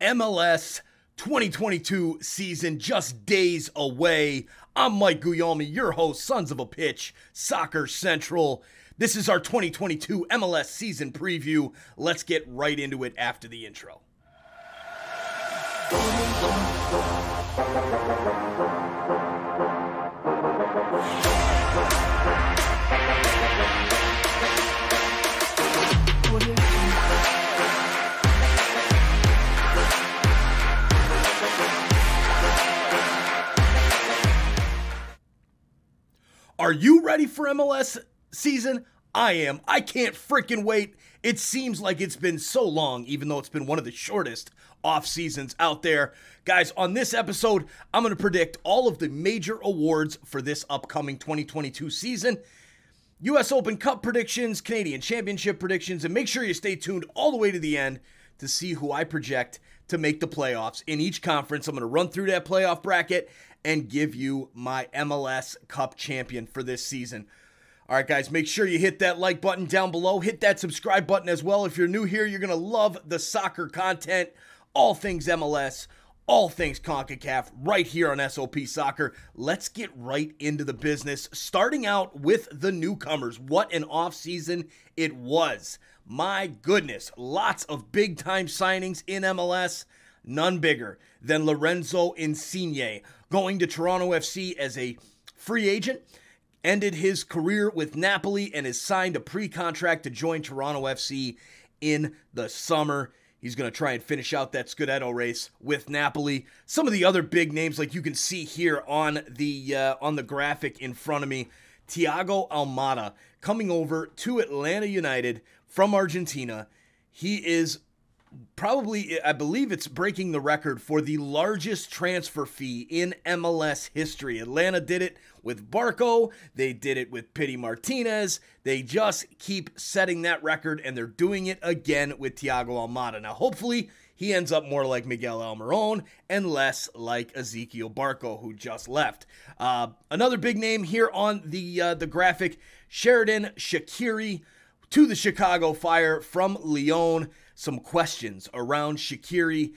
MLS 2022 season just days away. I'm Mike Guglielmi, your host, Sons of a Pitch, Soccer Central. This is our 2022 MLS season preview. Let's get right into it after the intro. Are you ready for MLS season? I am. I can't freaking wait. It seems like it's been so long, even though it's been one of the shortest off seasons out there. Guys, on this episode, I'm going to predict all of the major awards for this upcoming 2022 season. US Open Cup predictions, Canadian Championship predictions, and make sure you stay tuned all the way to the end to see who I project to make the playoffs in each conference. I'm going to run through that playoff bracket and give you my MLS Cup champion for this season. All right, guys, make sure you hit that like button down below. Hit that subscribe button as well. If you're new here, you're going to love the soccer content, all things MLS, all things CONCACAF, right here on SOP Soccer. Let's get right into the business, starting out with the newcomers. What an offseason it was. My goodness, lots of big time signings in MLS. None bigger than Lorenzo Insigne going to Toronto FC as a free agent ended his career with Napoli and has signed a pre contract to join Toronto FC in the summer. He's going to try and finish out that Scudetto race with Napoli. Some of the other big names, like you can see here on the uh, on the graphic in front of me, Thiago Almada coming over to Atlanta United from Argentina. He is probably, I believe it's breaking the record for the largest transfer fee in MLS history. Atlanta did it with Barco, they did it with Pity Martinez. They just keep setting that record, and they're doing it again with Thiago Almada. Now, hopefully, he ends up more like Miguel Almiron and less like Ezequiel Barco, who just left. Uh, another big name here on the uh, the graphic: Xherdan Shaqiri to the Chicago Fire from Lyon some questions around Shaqiri.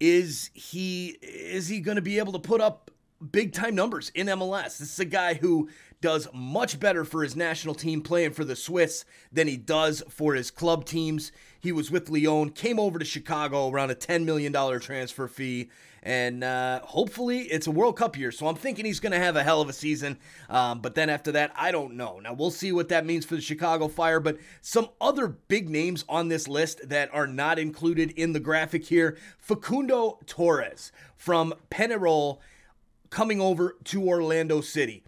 Is he is he going to be able to put up big time numbers in MLS? This is a guy who does much better for his national team playing for the Swiss than he does for his club teams. He was with Lyon, came over to Chicago around a $10 million transfer fee, and uh, hopefully it's a World Cup year. So I'm thinking he's going to have a hell of a season. Um, but then after that, I don't know. Now we'll see what that means for the Chicago Fire. But some other big names on this list that are not included in the graphic here Facundo Torres from Penarol coming over to Orlando City.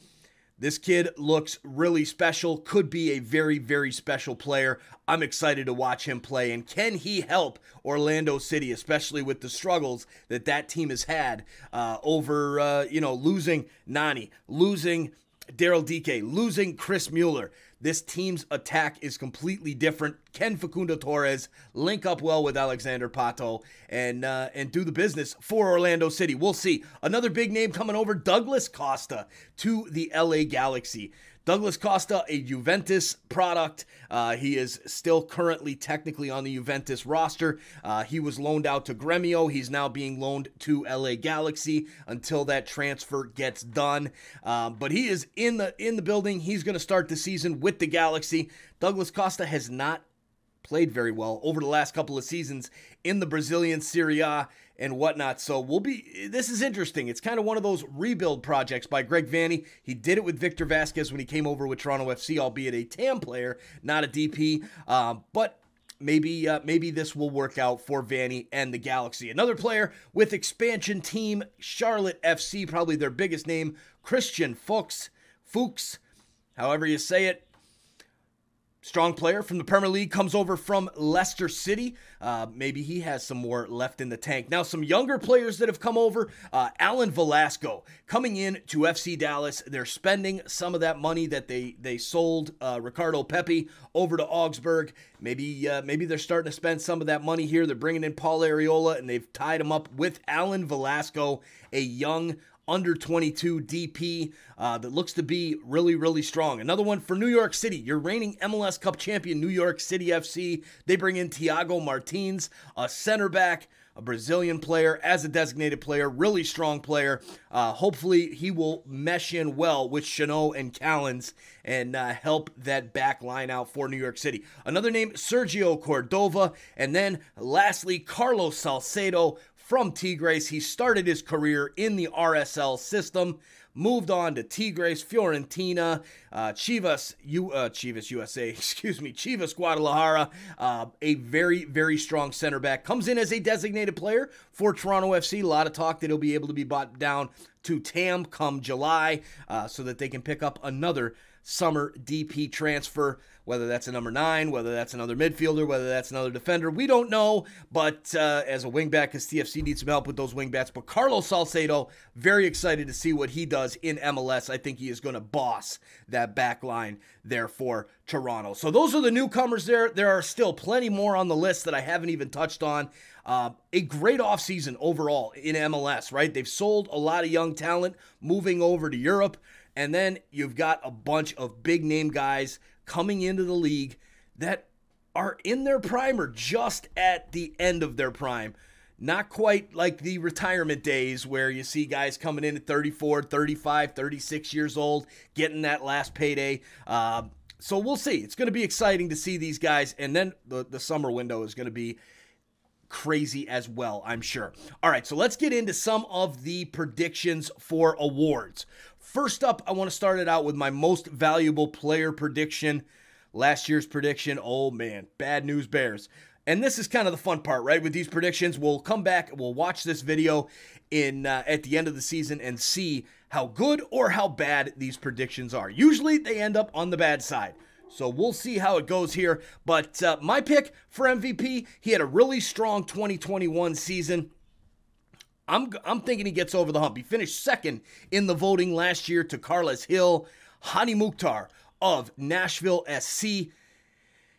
This kid looks really special, could be a very, very special player. I'm excited to watch him play. And can he help Orlando City, especially with the struggles that that team has had uh, over, uh, you know, losing Nani, losing Daryl Dike, losing Chris Mueller? This team's attack is completely different. Can Facundo Torres link up well with Alexander Pato and uh, and do the business for Orlando City? We'll see. Another big name coming over, Douglas Costa to the LA Galaxy. Douglas Costa, a Juventus product. Uh, he is still currently technically on the Juventus roster. Uh, he was loaned out to Gremio. He's now being loaned to LA Galaxy until that transfer gets done. Um, but he is in the in the building. He's going to start the season with the Galaxy. Douglas Costa has not played very well over the last couple of seasons in the Brazilian Serie A and whatnot. So we'll be. This is interesting. It's kind of one of those rebuild projects by Greg Vanney. He did it with Victor Vasquez when he came over with Toronto FC, albeit a TAM player, not a DP. Um, but maybe uh, maybe this will work out for Vanney and the Galaxy. Another player with expansion team Charlotte FC, probably their biggest name, Christian Fuchs. Fuchs, however you say it. Strong player from the Premier League comes over from Leicester City. Uh, maybe he has some more left in the tank. Now, some younger players that have come over. Uh, Alan Velasco coming in to FC Dallas. They're spending some of that money that they they sold uh, Ricardo Pepi over to Augsburg. Maybe uh, maybe they're starting to spend some of that money here. They're bringing in Paul Arriola and they've tied him up with Alan Velasco, a young under 22 DP uh, that looks to be really, really strong. Another one for New York City, your reigning MLS Cup champion, New York City FC. They bring in Thiago Martins, a center back. a Brazilian player, as a designated player, really strong player. Uh, hopefully, he will mesh in well with Chanot and Callens and uh, help that back line out for New York City. Another name, Sergio Cordova. And then lastly, Carlos Salcedo from Tigres. He started his career in the RSL system moved on to Tigres, Fiorentina, uh, Chivas, U, uh, Chivas USA, excuse me, Chivas Guadalajara. Uh, a very, very strong center back. Comes in as a designated player for Toronto FC. A lot of talk that he'll be able to be bought down to TAM come July uh, so that they can pick up another summer DP transfer whether that's a number nine, whether that's another midfielder, whether that's another defender. We don't know, but uh, as a wingback, because TFC needs some help with those wingbacks. But Carlos Salcedo, very excited to see what he does in MLS. I think he is going to boss that back line there for Toronto. So those are the newcomers there. There are still plenty more on the list that I haven't even touched on. Uh, a great offseason overall in MLS, right? They've sold a lot of young talent moving over to Europe. And then you've got a bunch of big name guys coming into the league that are in their prime or just at the end of their prime. Not quite like the retirement days where you see guys coming in at 34, 35, 36 years old, getting that last payday. Uh, so we'll see. It's going to be exciting to see these guys. And then the, the summer window is going to be crazy as well, I'm sure. All right, so let's get into some of the predictions for awards. First up, I want to start it out with my most valuable player prediction. Last year's prediction, oh man, bad news bears. And this is kind of the fun part, right? With these predictions, we'll come back, we'll watch this video in uh, at the end of the season and see how good or how bad these predictions are. Usually they end up on the bad side. So we'll see how it goes here. But uh, my pick for MVP, he had a really strong 2021 season. I'm I'm thinking he gets over the hump. He finished second in the voting last year to Carlos Gil, Hany Mukhtar of Nashville SC.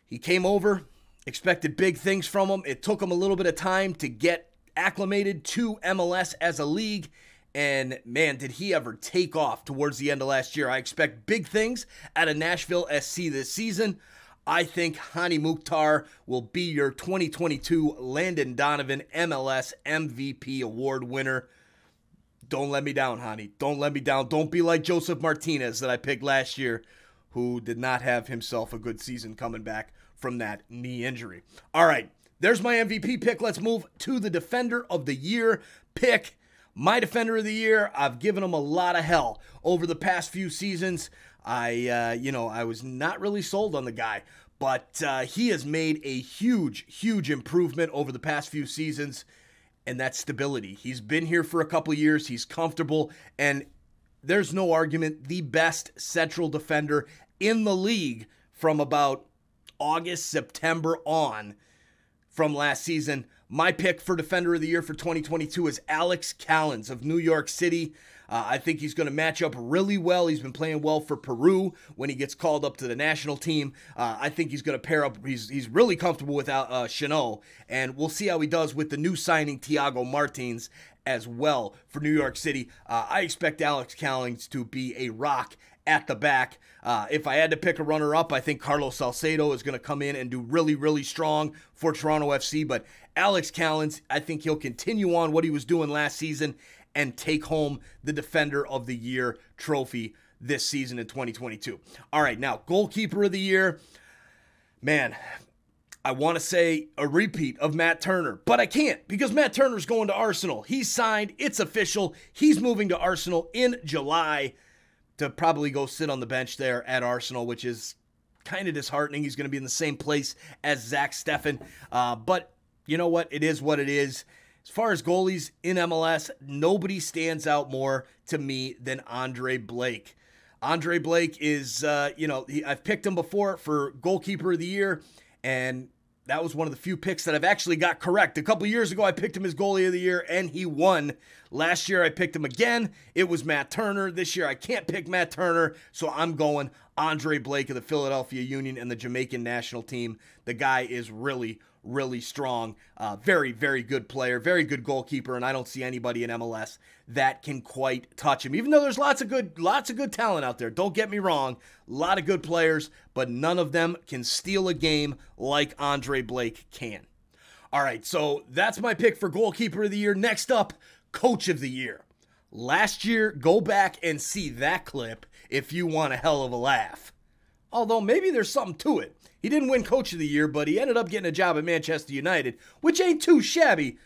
He came over, expected big things from him. It took him a little bit of time to get acclimated to MLS as a league. And man, did he ever take off towards the end of last year. I expect big things out of Nashville SC this season. I think Hany Mukhtar will be your 2022 Landon Donovan MLS MVP award winner. Don't let me down, Hany. Don't let me down. Don't be like Josef Martinez that I picked last year, who did not have himself a good season coming back from that knee injury. All right, there's my MVP pick. Let's move to the Defender of the Year pick. My Defender of the Year, I've given him a lot of hell over the past few seasons. I, uh, you know, I was not really sold on the guy, but uh, he has made a huge, huge improvement over the past few seasons, and that's stability. He's been here for a couple years, he's comfortable, and there's no argument the best central defender in the league from about August, September on from last season. My pick for Defender of the Year for 2022 is Alex Callens of New York City. Uh, I think he's going to match up really well. He's been playing well for Peru when he gets called up to the national team. Uh, I think he's going to pair up. He's he's really comfortable with uh, Chanot, and we'll see how he does with the new signing Thiago Martins as well for New York City. Uh, I expect Alex Callens to be a rock at the back. Uh, if I had to pick a runner up, I think Carlos Salcedo is going to come in and do really, really strong for Toronto FC. But Alex Callens, I think he'll continue on what he was doing last season and take home the Defender of the Year trophy this season in 2022. All right, now, goalkeeper of the year. Man, I want to say a repeat of Matt Turner, but I can't because Matt Turner's going to Arsenal. He's signed, it's official. He's moving to Arsenal in July to probably go sit on the bench there at Arsenal, which is kind of disheartening. He's going to be in the same place as Zach Steffen. Uh, but you know what? It is what it is. As far as goalies in MLS, nobody stands out more to me than Andre Blake. Andre Blake is, uh, you know, he, I've picked him before for goalkeeper of the year, and that was one of the few picks that I've actually got correct. A couple years ago, I picked him as goalie of the year, and he won. Last year, I picked him again. It was Matt Turner. This year, I can't pick Matt Turner, so I'm going Andre Blake of the Philadelphia Union and the Jamaican national team. The guy is really, really strong. Uh, very, very good player, very good goalkeeper, and I don't see anybody in MLS that can quite touch him. Even though there's lots of good, lots of good talent out there. Don't get me wrong, a lot of good players, but none of them can steal a game like Andre Blake can. All right, so that's my pick for goalkeeper of the year. Next up, coach of the year. Last year, go back and see that clip if you want a hell of a laugh. Although maybe there's something to it. He didn't win coach of the year, but he ended up getting a job at Manchester United, which ain't too shabby.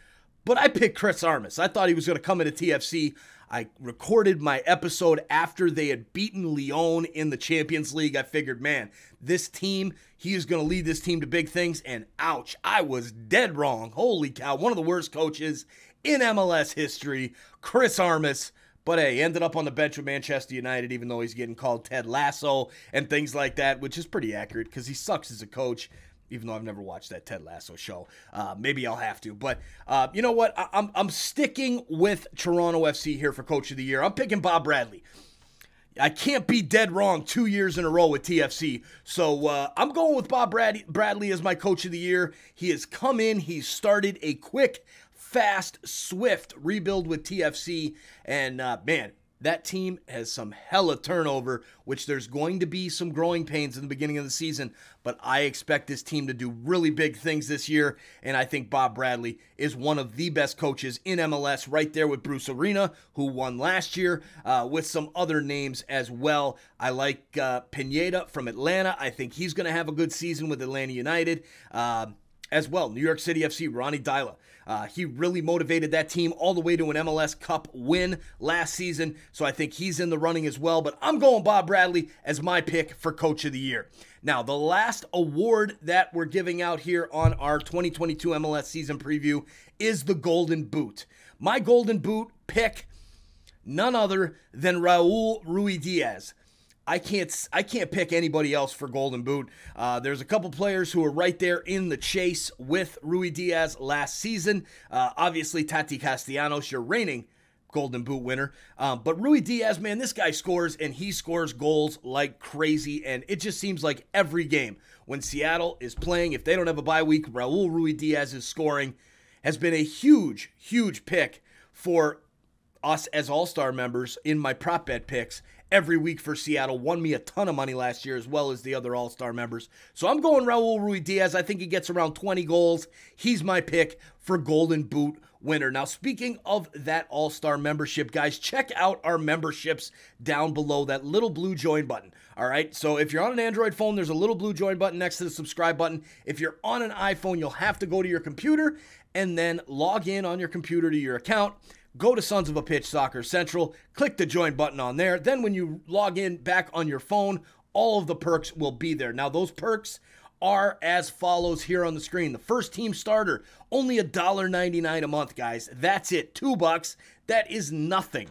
But I picked Chris Armas. I thought he was going to come into TFC. I recorded my episode after they had beaten Lyon in the Champions League. I figured, man, this team, he is going to lead this team to big things. And ouch, I was dead wrong. Holy cow, one of the worst coaches in MLS history, Chris Armas. But hey, ended up on the bench with Manchester United, even though he's getting called Ted Lasso and things like that, which is pretty accurate because he sucks as a coach even though I've never watched that Ted Lasso show. Uh, maybe I'll have to. But uh, you know what? I- I'm, I'm sticking with Toronto FC here for Coach of the Year. I'm picking Bob Bradley. I can't be dead wrong two years in a row with TFC. So uh, I'm going with Bob Brad- Bradley as my Coach of the Year. He has come in, he's started a quick, fast, swift rebuild with TFC. And uh, man, that team has some hella turnover, which there's going to be some growing pains in the beginning of the season. But I expect this team to do really big things this year. And I think Bob Bradley is one of the best coaches in MLS, right there with Bruce Arena, who won last year, uh, with some other names as well. I like uh, Pineda from Atlanta. I think he's going to have a good season with Atlanta United. Uh, as well. New York City FC, Ronny Deila. Uh, he really motivated that team all the way to an MLS Cup win last season, so I think he's in the running as well. But I'm going Bob Bradley as my pick for Coach of the Year. Now, the last award that we're giving out here on our 2022 MLS season preview is the Golden Boot. My Golden Boot pick, none other than Raul Ruidiaz. I can't I can't pick anybody else for Golden Boot. Uh, there's a couple players who are right there in the chase with Ruidiaz last season. Uh, obviously, Tati Castellanos, your reigning Golden Boot winner. Um, but Ruidiaz, man, this guy scores and he scores goals like crazy. And it just seems like every game when Seattle is playing, if they don't have a bye week, Raul Ruidiaz is scoring. Has been a huge, huge pick for us as All Star members in my prop bet picks every week for Seattle. Won me a ton of money last year, as well as the other All Star members. So I'm going Raul Ruidiaz. I think he gets around 20 goals. He's my pick for Golden Boot winner. Now, speaking of that All Star membership, guys, check out our memberships down below that little blue join button. All right. So if you're on an Android phone, there's a little blue join button next to the subscribe button. If you're on an iPhone, you'll have to go to your computer and then log in on your computer to your account go to Sons of a Pitch Soccer Central, click the join button on there. Then when you log in back on your phone, all of the perks will be there. Now, those perks are as follows here on the screen. The first team starter, only $1.99 a month, guys. That's it. Two bucks. That is nothing.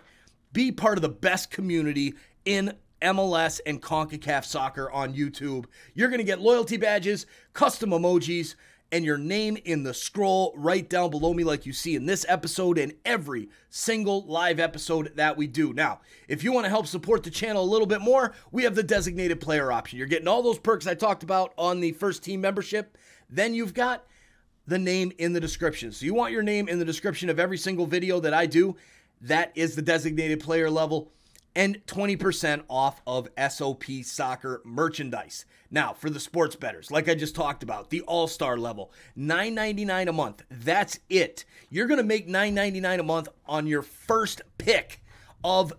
Be part of the best community in MLS and CONCACAF soccer on YouTube. You're going to get loyalty badges, custom emojis, and your name in the scroll right down below me, like you see in this episode and every single live episode that we do. Now, if you want to help support the channel a little bit more, we have the designated player option. You're getting all those perks I talked about on the first team membership. Then you've got the name in the description. So you want your name in the description of every single video that I do. That is the designated player level and 20% off of SOP soccer merchandise. Now, for the sports betters, like I just talked about, the all-star level, $9.99 a month. That's it. You're to make $9.99 a month on your first pick of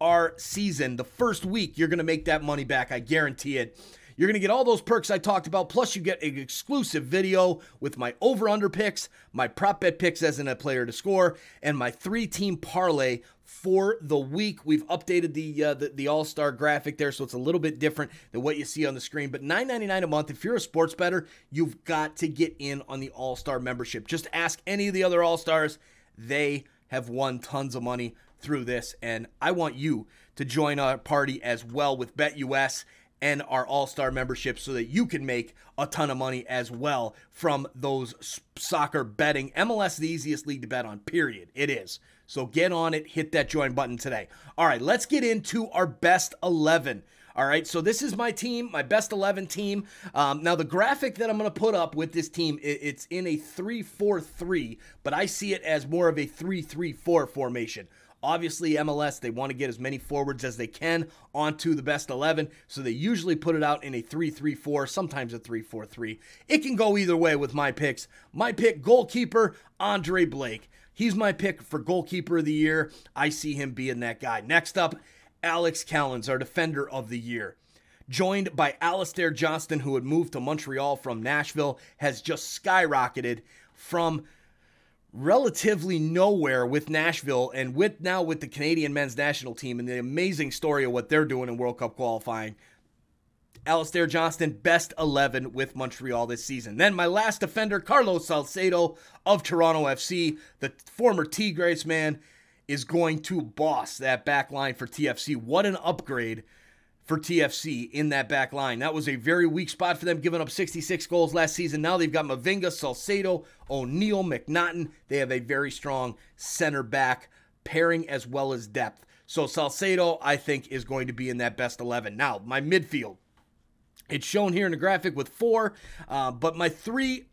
our season. The first week, you're to make that money back. I guarantee it. You're going to get all those perks I talked about, plus you get an exclusive video with my over-under picks, my prop bet picks as in a player to score, and my three-team parlay for the week. We've updated the uh, the, the All Star graphic there, so it's a little bit different than what you see on the screen. But $9.99 a month. If you're a sports better, you've got to get in on the All Star membership. Just ask any of the other All Stars; they have won tons of money through this, and I want you to join our party as well with BetUS and our All Star membership so that you can make a ton of money as well from those soccer betting. MLS is the easiest league to bet on, period. It is. So get on it, hit that join button today. All right, let's get into our best 11. All right, so this is my team, my best 11 team. Um, now, the graphic that I'm going to put up with this team, it, it's in a 3 4 3, but I see it as more of a 3 3 4 formation. Obviously, MLS, they want to get as many forwards as they can onto the best 11, so they usually put it out in a 3 3 4, sometimes a 3 4 3. It can go either way with my picks. My pick, goalkeeper, Andre Blake. He's my pick for goalkeeper of the year. I see him being that guy. Next up, Alex Callens, our defender of the year joined by Alistair Johnston, who had moved to Montreal from Nashville, has just skyrocketed from relatively nowhere with Nashville and with now with the Canadian men's national team and the amazing story of what they're doing in World Cup qualifying. Alistair Johnston, best 11 with Montreal this season. Then my last defender, Carlos Salcedo of Toronto FC, the former Tigres man, is going to boss that back line for TFC. What an upgrade for TFC in that back line. That was a very weak spot for them, giving up 66 goals last season. Now they've got Mavinga, Salcedo, O'Neill, McNaughton. They have a very strong center back pairing as well as depth. So Salcedo, I think, is going to be in that best 11. Now, my midfield. It's shown here in the graphic with four, uh, but my three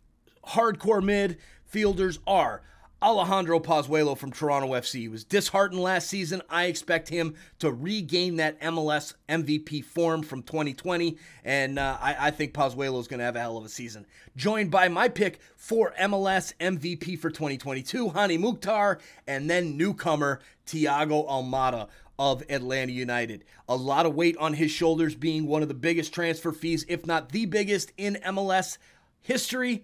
hardcore midfielders are Alejandro Pozuelo from Toronto FC. Was disheartened last season. I expect him to regain that MLS MVP form from 2020, and uh, I, I, think Pozuelo is going to have a hell of a season. Joined by my pick for MLS MVP for 2022, Hany Mukhtar, and then newcomer Thiago Almada of Atlanta United. A lot of weight on his shoulders, being one of the biggest transfer fees, if not the biggest in MLS history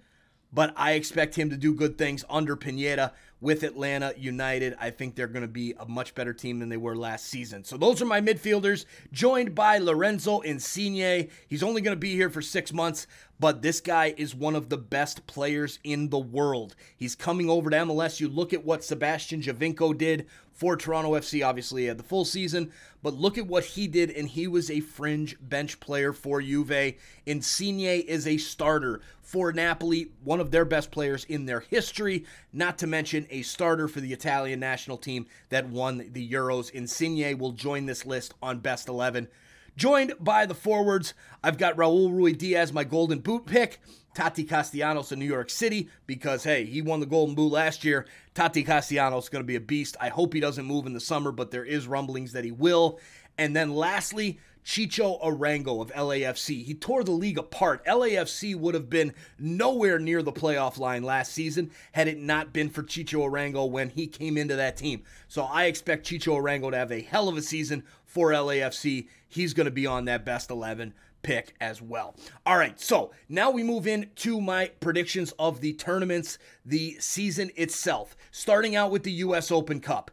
but I expect him to do good things under Pineda with Atlanta United. I think they're going to be a much better team than they were last season. So those are my midfielders, joined by Lorenzo Insigne. He's only going to be here for six months, but this guy is one of the best players in the world. He's coming over to MLS. You look at what Sebastian Giovinco did for Toronto FC. Obviously, he had the full season, but look at what he did, and he was a fringe bench player for Juve. Insigne is a starter for Napoli, one of their best players in their history, not to mention a starter for the Italian national team that won the Euros. Insigne will join this list on best 11. Joined by the forwards, I've got Raul Ruidiaz, my golden boot pick. Tati Castellanos in New York City because, hey, he won the Golden Boot last year. Tati Castellanos is going to be a beast. I hope he doesn't move in the summer, but there is rumblings that he will. And then lastly, Chicho Arango of LAFC. He tore the league apart. LAFC would have been nowhere near the playoff line last season had it not been for Chicho Arango when he came into that team. So I expect Chicho Arango to have a hell of a season for LAFC. He's going to be on that best 11 pick as well. All right, so now we move into my predictions of the tournaments, the season itself. Starting out with the US Open Cup.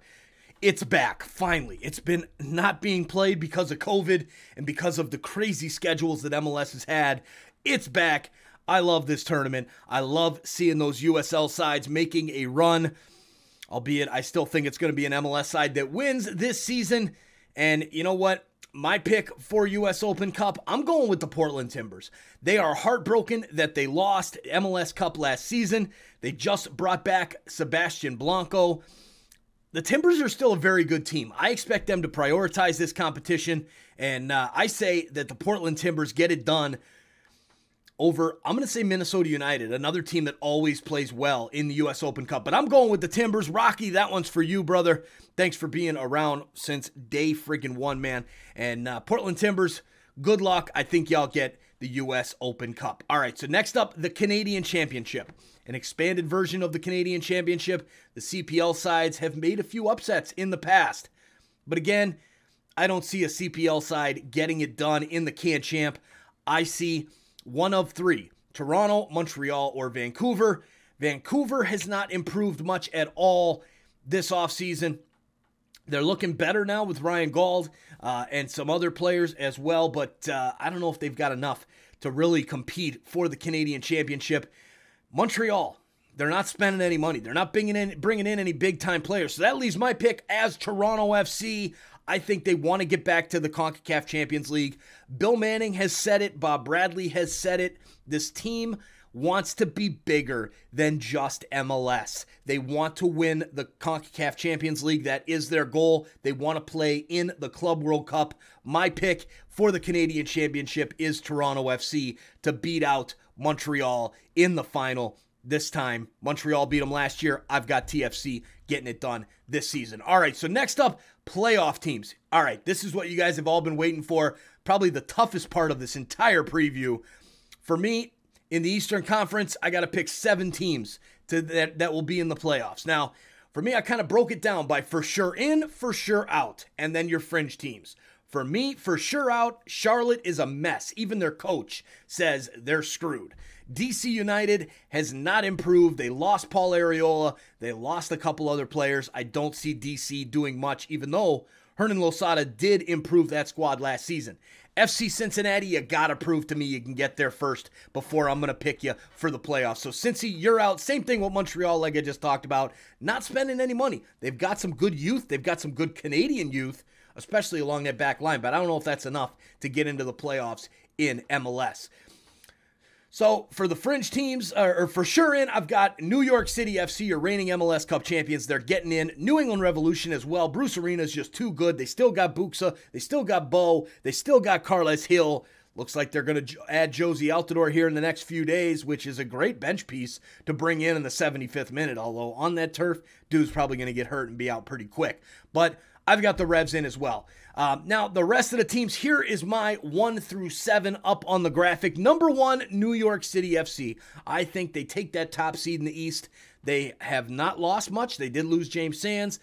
It's back, finally. It's been not being played because of COVID and because of the crazy schedules that MLS has had. It's back. I love this tournament. I love seeing those USL sides making a run. Albeit, I still think it's going to be an MLS side that wins this season. And you know what? My pick for US Open Cup, I'm going with the Portland Timbers. They are heartbroken that they lost MLS Cup last season. They just brought back Sebastian Blanco. The Timbers are still a very good team. I expect them to prioritize this competition, and uh, I say that the Portland Timbers get it done over, I'm going to say Minnesota United, another team that always plays well in the U.S. Open Cup. But I'm going with the Timbers. Rocky, that one's for you, brother. Thanks for being around since day friggin' one, man. And uh, Portland Timbers, good luck. I think y'all get the U.S. Open Cup. All right, so next up, the Canadian Championship. An expanded version of the Canadian Championship. The CPL sides have made a few upsets in the past. But again, I don't see a CPL side getting it done in the Can Champ. I see one of three Toronto, Montreal, or Vancouver. Vancouver has not improved much at all this offseason. They're looking better now with Ryan Gauld uh, and some other players as well, but uh, I don't know if they've got enough to really compete for the Canadian Championship. Montreal, they're not spending any money. They're not bringing in bringing in any big time players. So that leaves my pick as Toronto FC. I think they want to get back to the CONCACAF Champions League. Bill Manning has said it, Bob Bradley has said it. This team wants to be bigger than just MLS. They want to win the CONCACAF Champions League. That is their goal. They want to play in the Club World Cup. My pick for the Canadian Championship is Toronto FC to beat out Montreal in the final this time. Montreal beat them last year. I've got TFC getting it done this season. All right, so next up, playoff teams. All right, this is what you guys have all been waiting for. Probably the toughest part of this entire preview. For me, in the Eastern Conference, I got to pick seven teams to that, that will be in the playoffs. Now, for me, I kind of broke it down by for sure in, for sure out, and then your fringe teams. For me, for sure out, Charlotte is a mess. Even their coach says they're screwed. DC United has not improved. They lost Paul Arriola. They lost a couple other players. I don't see DC doing much, even though Hernan Losada did improve that squad last season. FC Cincinnati, you gotta prove to me you can get there first before I'm gonna pick you for the playoffs. So Cincy, you're out. Same thing with Montreal, like I just talked about. Not spending any money. They've got some good youth. They've got some good Canadian youth, especially along that back line. But I don't know if that's enough to get into the playoffs in MLS. So for the fringe teams, or for sure in, I've got New York City FC, your reigning MLS Cup champions. They're getting in. New England Revolution as well. Bruce Arena is just too good. They still got Buksa. They still got Bou. They still got Carles Gil. Looks like they're going to add Jozy Altidore here in the next few days, which is a great bench piece to bring in in the 75th minute. Although on that turf, dude's probably going to get hurt and be out pretty quick. But I've got the Revs in as well. Um, now, the rest of the teams, here is my one through seven up on the graphic. Number one, New York City FC. I think they take that top seed in the East. They have not lost much. They did lose James Sands.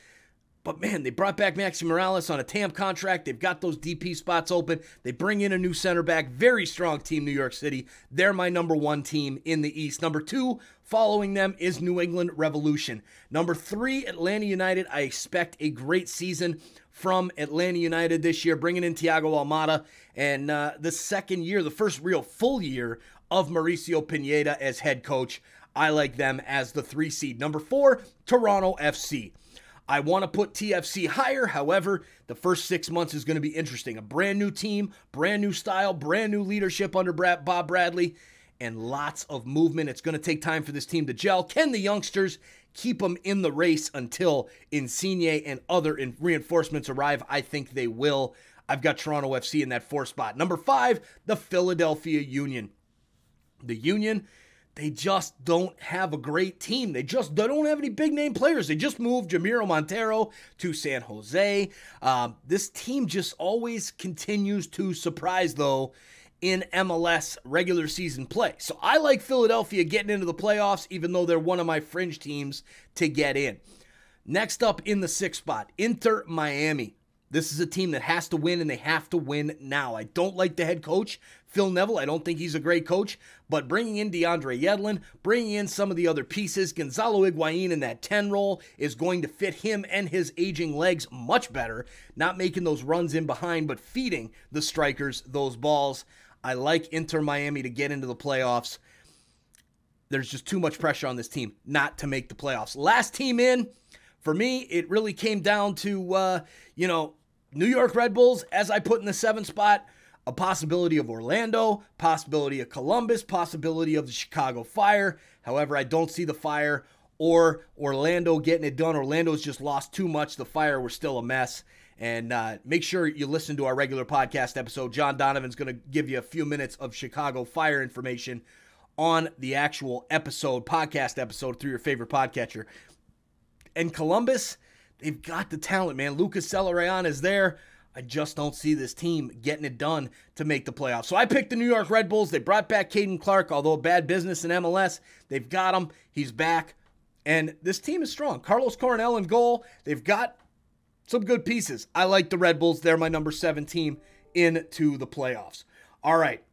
But man, they brought back Maxi Morales on a TAM contract. They've got those DP spots open. They bring in a new center back. Very strong team, New York City. They're my number one team in the East. Number two, following them, is New England Revolution. Number three, Atlanta United. I expect a great season from Atlanta United this year, bringing in Thiago Almada. And uh, the second year, the first real full year of Mauricio Pineda as head coach. I like them as the three seed. Number four, Toronto FC. I want to put TFC higher. However, the first six months is going to be interesting. A brand new team, brand new style, brand new leadership under Bob Bradley, and lots of movement. It's going to take time for this team to gel. Can the youngsters keep them in the race until Insigne and other reinforcements arrive? I think they will. I've got Toronto FC in that four spot. Number five, the Philadelphia Union. The Union they just don't have a great team. They just they don't have any big name players. They just moved Jamiro Monteiro to San Jose. Um, this team just always continues to surprise, though, in MLS regular season play. So I like Philadelphia getting into the playoffs, even though they're one of my fringe teams to get in. Next up in the sixth spot, Inter Miami. This is a team that has to win and they have to win now. I don't like the head coach, Phil Neville. I don't think he's a great coach, but bringing in DeAndre Yedlin, bringing in some of the other pieces, Gonzalo Higuain in that 10 role is going to fit him and his aging legs much better. Not making those runs in behind, but feeding the strikers those balls. I like Inter Miami to get into the playoffs. There's just too much pressure on this team not to make the playoffs. Last team in, for me, it really came down to, uh, you know, New York Red Bulls, as I put in the seventh spot, a possibility of Orlando, possibility of Columbus, possibility of the Chicago Fire. However, I don't see the Fire or Orlando getting it done. Orlando's just lost too much. The Fire were still a mess. And uh, make sure you listen to our regular podcast episode. John Donovan's going to give you a few minutes of Chicago Fire information on the actual episode, podcast episode, through your favorite podcatcher. And Columbus, They've got the talent, man. Lucas Zelarayan is there. I just don't see this team getting it done to make the playoffs. So I picked the New York Red Bulls. They brought back Caden Clark, although bad business in MLS. They've got him. He's back. And this team is strong. Carlos Coronel in goal. They've got some good pieces. I like the Red Bulls. They're my number seven team into the playoffs. All right.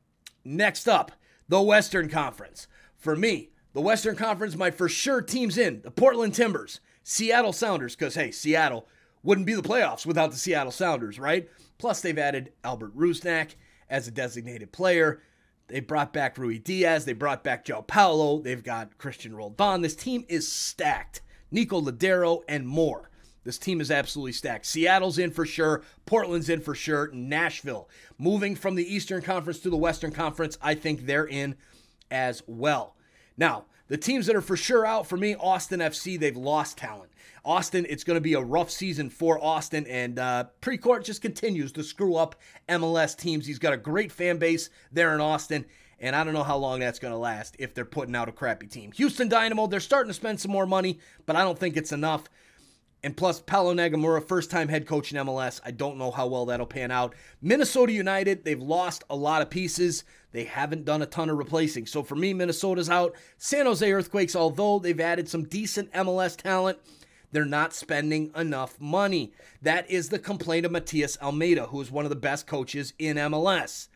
Next up, the Western Conference. For me, the Western Conference, my for sure teams in the Portland Timbers. Seattle Sounders, because hey, Seattle wouldn't be the playoffs without the Seattle Sounders, right? Plus, they've added Albert Rusnak as a designated player. They brought back Ruidiaz. They brought back João Paulo. They've got Cristian Roldan. This team is stacked. Nico Lodeiro and more. This team is absolutely stacked. Seattle's in for sure. Portland's in for sure. Nashville moving from the Eastern Conference to the Western Conference. I think they're in as well. Now, the teams that are for sure out for me, Austin FC, they've lost talent. Austin, it's going to be a rough season for Austin, and uh, Precourt just continues to screw up MLS teams. He's got a great fan base there in Austin, And I don't know how long that's going to last if they're putting out a crappy team. Houston Dynamo, they're starting to spend some more money, but I don't think it's enough. And plus, Paulo Nagamura, first time head coach in MLS. I don't know how well that'll pan out. Minnesota United, they've lost a lot of pieces. They haven't done a ton of replacing. So for me, Minnesota's out. San Jose Earthquakes, although they've added some decent MLS talent, they're not spending enough money. That is the complaint of Matias Almeyda, who is one of the best coaches in MLS.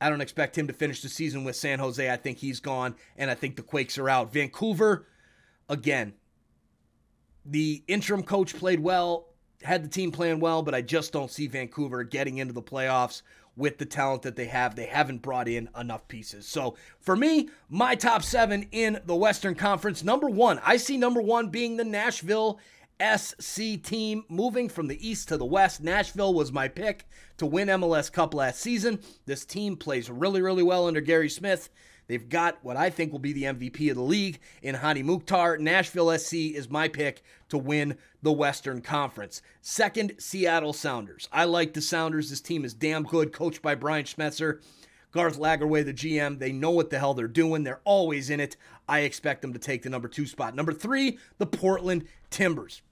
I don't expect him to finish the season with San Jose. I think he's gone, and I think the Quakes are out. Vancouver, again, the interim coach played well, had the team playing well, but I just don't see Vancouver getting into the playoffs with the talent that they have. They haven't brought in enough pieces. So for me, my top seven in the Western Conference, number one, I see number one being the Nashville SC team moving from the east to the west. Nashville was my pick to win MLS Cup last season. This team plays really, really well under Gary Smith. They've got what I think will be the MVP of the league in Hany Mukhtar. Nashville SC is my pick to win the Western Conference. Second, Seattle Sounders. I like the Sounders. This team is damn good, coached by Brian Schmetzer. Garth Lagerwey, the GM, they know what the hell they're doing. They're always in it. I expect them to take the number two spot. Number three, the Portland Timbers.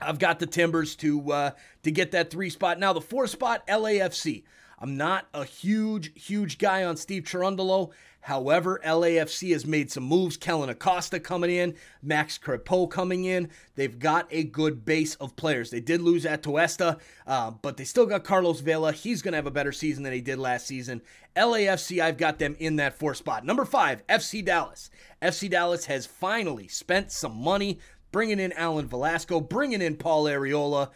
I've got the Timbers to uh, to get that three spot. Now the four spot, LAFC. I'm not a huge, huge guy on Steve Cherundolo. However, LAFC has made some moves. Kellyn Acosta coming in, Max Crepeau coming in. They've got a good base of players. They did lose Atuesta, uh, but they still got Carlos Vela. He's going to have a better season than he did last season. LAFC, I've got them in that four spot. Number five, FC Dallas. FC Dallas has finally spent some money bringing in Alan Velasco, bringing in Paul Arriola.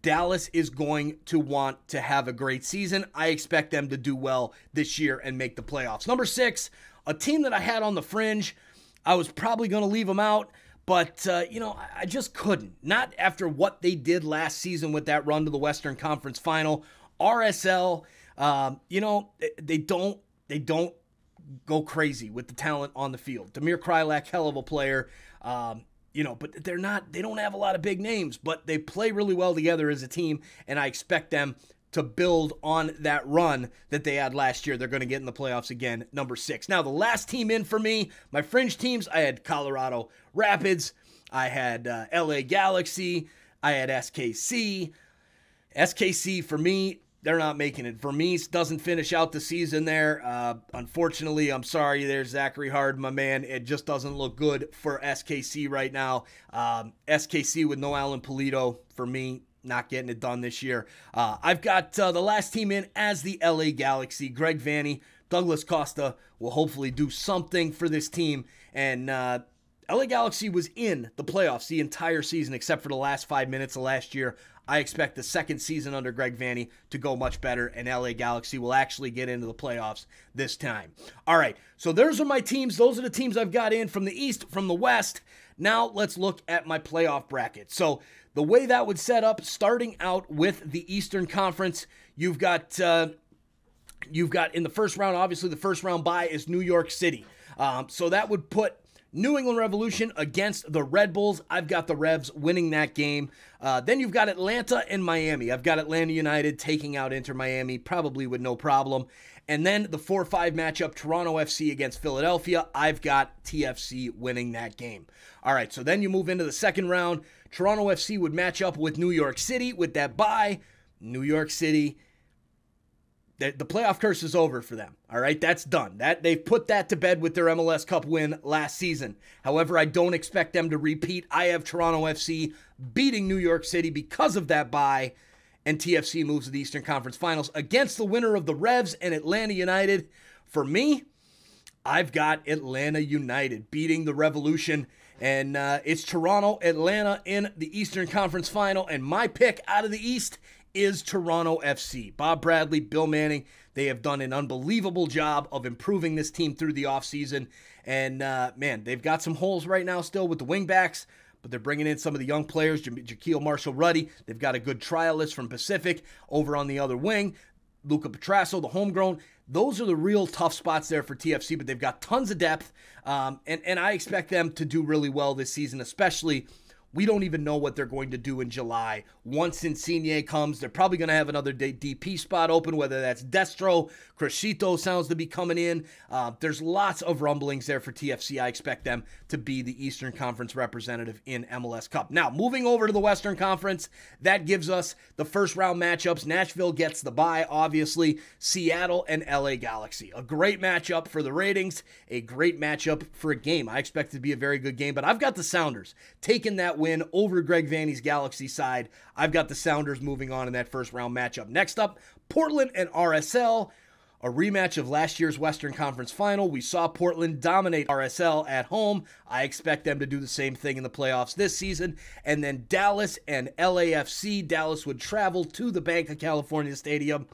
Dallas is going to want to have a great season. I expect them to do well this year and make the playoffs. Number six, a team that I had on the fringe. I was probably going to leave them out, but, uh, you know, I just couldn't. Not after what they did last season with that run to the Western Conference final. RSL, um, you know, they don't, they don't go crazy with the talent on the field. Damir Kreilach, hell of a player. Um, you know, but they're not, they don't have a lot of big names, but they play really well together as a team, and I expect them to build on that run that they had last year. They're going to get in the playoffs again, number six. Now, the last team in for me, my fringe teams, I had Colorado Rapids, I had uh, LA Galaxy, I had SKC. SKC for me, they're not making it. Vermes doesn't finish out the season there. Uh, unfortunately, I'm sorry there's Zachary Hard, my man. It just doesn't look good for SKC right now. Um, SKC with no Alan Pulido, for me, not getting it done this year. Uh, I've got uh, the last team in as the LA Galaxy. Greg Vanney, Douglas Costa will hopefully do something for this team. And uh, LA Galaxy was in the playoffs the entire season except for the last five minutes of last year. I expect the second season under Greg Vanney to go much better, and LA Galaxy will actually get into the playoffs this time. All right, so those are my teams. Those are the teams I've got in from the East, from the West. Now let's look at my playoff bracket. So the way that would set up, starting out with the Eastern Conference, you've got uh, you've got in the first round. Obviously, the first round bye is New York City. Um, so that would put New England Revolution against the Red Bulls. I've got the Revs winning that game. Uh, then you've got Atlanta and Miami. I've got Atlanta United taking out Inter Miami, probably with no problem. And then the 4 5 matchup, Toronto FC against Philadelphia. I've got TFC winning that game. All right, so then you move into the second round. Toronto FC would match up with New York City with that bye. New York City the, the playoff curse is over for them. All right, that's done. That they've put that to bed with their MLS Cup win last season. However, I don't expect them to repeat. I have Toronto FC beating New York City because of that bye, and TFC moves to the Eastern Conference Finals against the winner of the Revs and Atlanta United. For me, I've got Atlanta United beating the Revolution. And uh, it's Toronto, Atlanta in the Eastern Conference Final. And my pick out of the East is Toronto FC. Bob Bradley, Bill Manning, they have done an unbelievable job of improving this team through the offseason. And uh, man, they've got some holes right now still with the wingbacks, but they're bringing in some of the young players, Jahkeele Marshall Rutty. They've got a good trialist from Pacific over on the other wing. Luca Petrasso, the homegrown. Those are the real tough spots there for TFC, but they've got tons of depth. Um, and, and I expect them to do really well this season, especially We don't even know what they're going to do in July. Once Insigne comes, they're probably going to have another DP spot open, whether that's Destro, Criscito sounds to be coming in. Uh, there's lots of rumblings there for TFC. I expect them to be the Eastern Conference representative in MLS Cup. Now, moving over to the Western Conference, that gives us the first round matchups. Nashville gets the bye, obviously. Seattle and LA Galaxy. A great matchup for the ratings, a great matchup for a game. I expect it to be a very good game, but I've got the Sounders taking that win over Greg Vanney's Galaxy side. I've got the Sounders moving on in that first round matchup. Next up, Portland and RSL. A rematch of last year's Western Conference final. We saw Portland dominate RSL at home. I expect them to do the same thing in the playoffs this season. And then Dallas and LAFC. Dallas would travel to the Bank of California Stadium.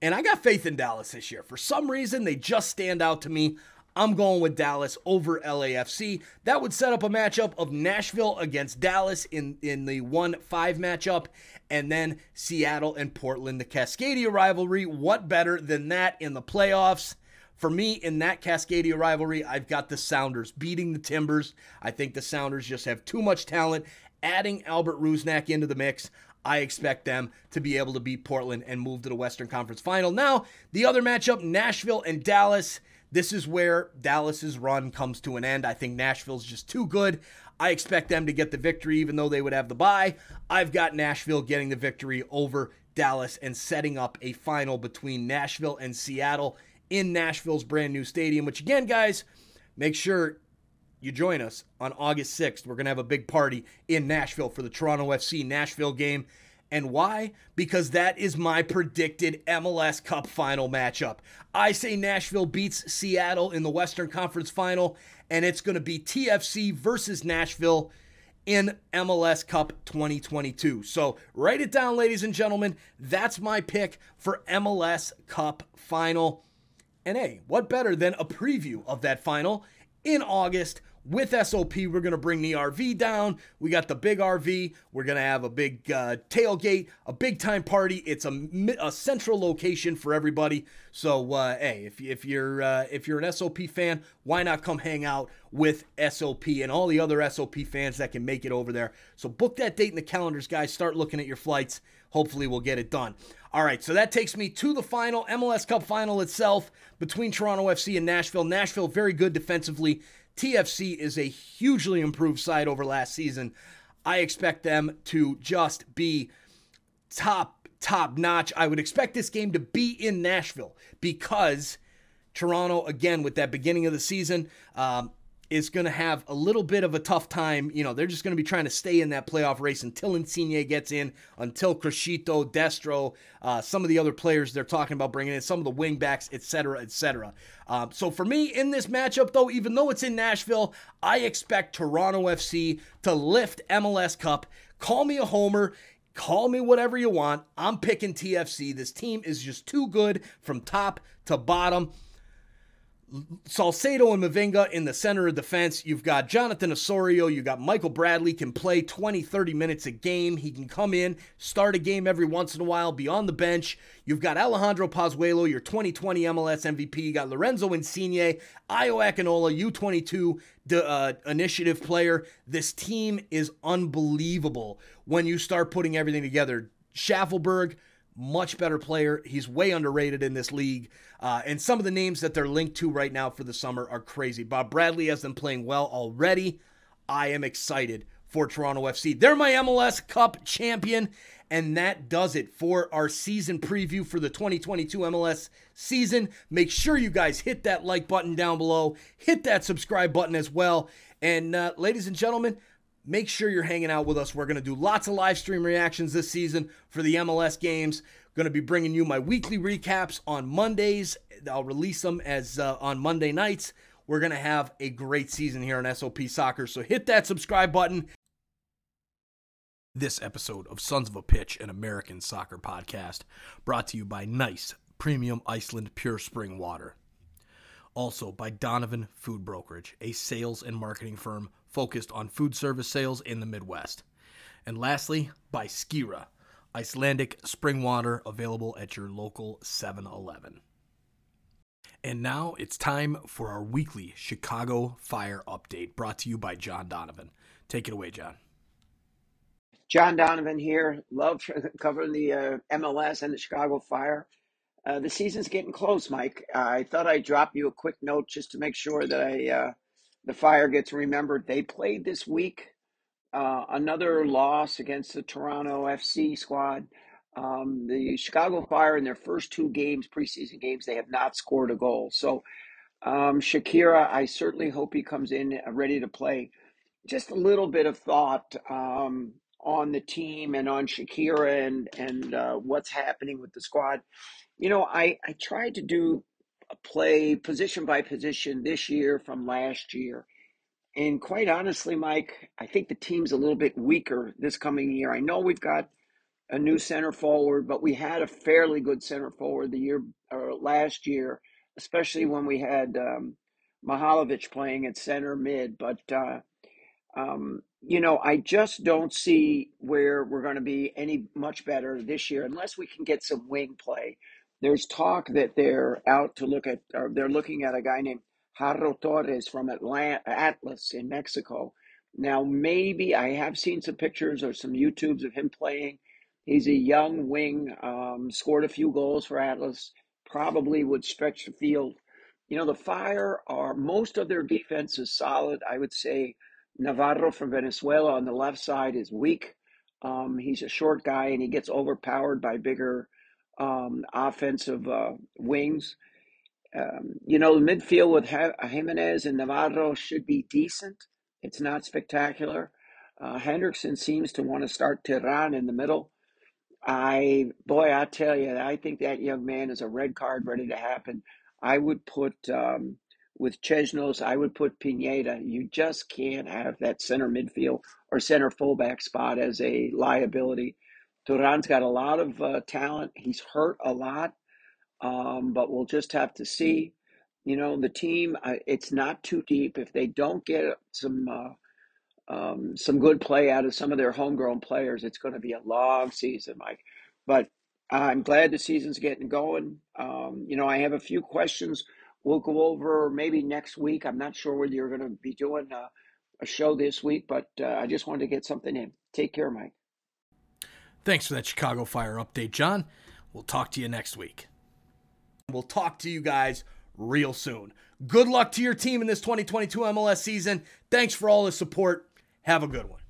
And I got faith in Dallas this year. For some reason, they just stand out to me. I'm going with Dallas over LAFC. That would set up a matchup of Nashville against Dallas in, in the 1 5 matchup, and then Seattle and Portland, the Cascadia rivalry. What better than that in the playoffs? For me, in that Cascadia rivalry, I've got the Sounders beating the Timbers. I think the Sounders just have too much talent. Adding Albert Rusnak into the mix, I expect them to be able to beat Portland and move to the Western Conference final. Now, the other matchup, Nashville and Dallas. This is where Dallas's run comes to an end. I think Nashville's just too good. I expect them to get the victory, even though they would have the bye. I've got Nashville getting the victory over Dallas and setting up a final between Nashville and Seattle in Nashville's brand new stadium, which, again, guys, make sure you join us on August 6th. We're going to have a big party in Nashville for the Toronto FC Nashville game. And why? Because that is my predicted MLS Cup final matchup. I say Nashville beats Seattle in the Western Conference final, and it's going to be TFC versus Nashville in MLS Cup 2022. So write it down, ladies and gentlemen. That's my pick for MLS Cup final. And hey, what better than a preview of that final in August with SOP, we're going to bring the RV down. We got the big RV. We're going to have a big uh, tailgate, a big time party. It's a, a central location for everybody. So, uh, hey, if, if you're uh, if you're an SOP fan, why not come hang out with SOP and all the other SOP fans that can make it over there? So, book that date in the calendars, guys. Start looking at your flights. Hopefully, we'll get it done. All right, so that takes me to the final MLS Cup final itself between Toronto FC and Nashville. Nashville very good defensively. TFC is a hugely improved side over last season. I expect them to just be top, top notch. I would expect this game to be in Nashville because Toronto, again, with that beginning of the season, um, is going to have a little bit of a tough time. You know, they're just going to be trying to stay in that playoff race until Insigne gets in, until Criscito, Destro, uh, some of the other players they're talking about bringing in, some of the wingbacks, etc., etc. Um, so for me in this matchup, though, even though it's in Nashville, I expect Toronto FC to lift MLS Cup. Call me a homer. Call me whatever you want. I'm picking TFC. This team is just too good from top to bottom. Salcedo and Mavinga in the center of defense. You've got Jonathan Osorio. You've got Michael Bradley, can play 20, 30 minutes a game. He can come in, start a game every once in a while, be on the bench. You've got Alejandro Pozuelo, your 2020 MLS MVP. You got Lorenzo Insigne, Ayo Akinola, U22 uh, initiative player. This team is unbelievable when you start putting everything together. Shaffelburg, much better player. He's way underrated in this league. Uh, and some of the names that they're linked to right now for the summer are crazy. Bob Bradley has them playing well already. I am excited for Toronto FC. They're my MLS Cup champion. And that does it for our season preview for the 2022 MLS season. Make sure you guys hit that like button down below, hit that subscribe button as well. And uh, ladies and gentlemen, make sure you're hanging out with us. We're going to do lots of live stream reactions this season for the MLS games. Going to be bringing you my weekly recaps on Mondays. I'll release them as uh, on Monday nights. We're going to have a great season here on SOP Soccer. So hit that subscribe button. This episode of Sons of a Pitch, an American soccer podcast, brought to you by Nice Premium Iceland Pure Spring Water. Also by Donovan Food Brokerage, a sales and marketing firm focused on food service sales in the Midwest. And lastly, by Skira, Icelandic spring water available at your local 7 Eleven. And now it's time for our weekly Chicago Fire update brought to you by John Donovan. Take it away, John. John Donovan here. Love covering the uh, MLS and the Chicago Fire. Uh, the season's getting close, Mike. Uh, I thought I'd drop you a quick note just to make sure that I uh, the Fire gets remembered. They played this week. Uh, another loss against the Toronto FC squad. Um, the Chicago Fire in their first two games, preseason games, they have not scored a goal. So um, Shaqiri, I certainly hope he comes in ready to play just a little bit of thought um, on the team and on Shaqiri and and uh, what's happening with the squad. You know, I I tried to do a play position by position this year from last year, and quite honestly, Mike, I think the team's a little bit weaker this coming year. I know we've got a new center forward, but we had a fairly good center forward the year or last year, especially when we had um, Mihailovic playing at center mid, but. Uh, um, you know, I just don't see where we're going to be any much better this year unless we can get some wing play. There's talk that they're out to look at, or they're looking at a guy named Jairo Torres from Atlanta, Atlas in Mexico. Now, maybe I have seen some pictures or some YouTubes of him playing. He's a young wing, um, scored a few goals for Atlas, probably would stretch the field. You know, the Fire are most of their defense is solid. I would say Navarro from Venezuela on the left side is weak. Um, he's a short guy and he gets overpowered by bigger um, offensive uh, wings. Um, you know, the midfield with Giménez and Navarro should be decent. It's not spectacular. Uh, Hendrickson seems to want to start Terán in the middle. I, boy, I tell you, I think that young man is a red card ready to happen. I would put um, with Czichos, I would put Pineda. You just can't have that center midfield or center fullback spot as a liability. Duran's got a lot of uh, talent. He's hurt a lot, um, but we'll just have to see. You know, the team, uh, it's not too deep. If they don't get some uh, um, some good play out of some of their homegrown players, it's going to be a long season, Mike. But I'm glad the season's getting going. Um, you know, I have a few questions we'll go over maybe next week. I'm not sure whether you're going to be doing a, a show this week, but uh, I just wanted to get something in. Take care, Mike. Thanks for that Chicago Fire update, John. We'll talk to you next week. We'll talk to you guys real soon. Good luck to your team in this 2022 MLS season. Thanks for all the support. Have a good one.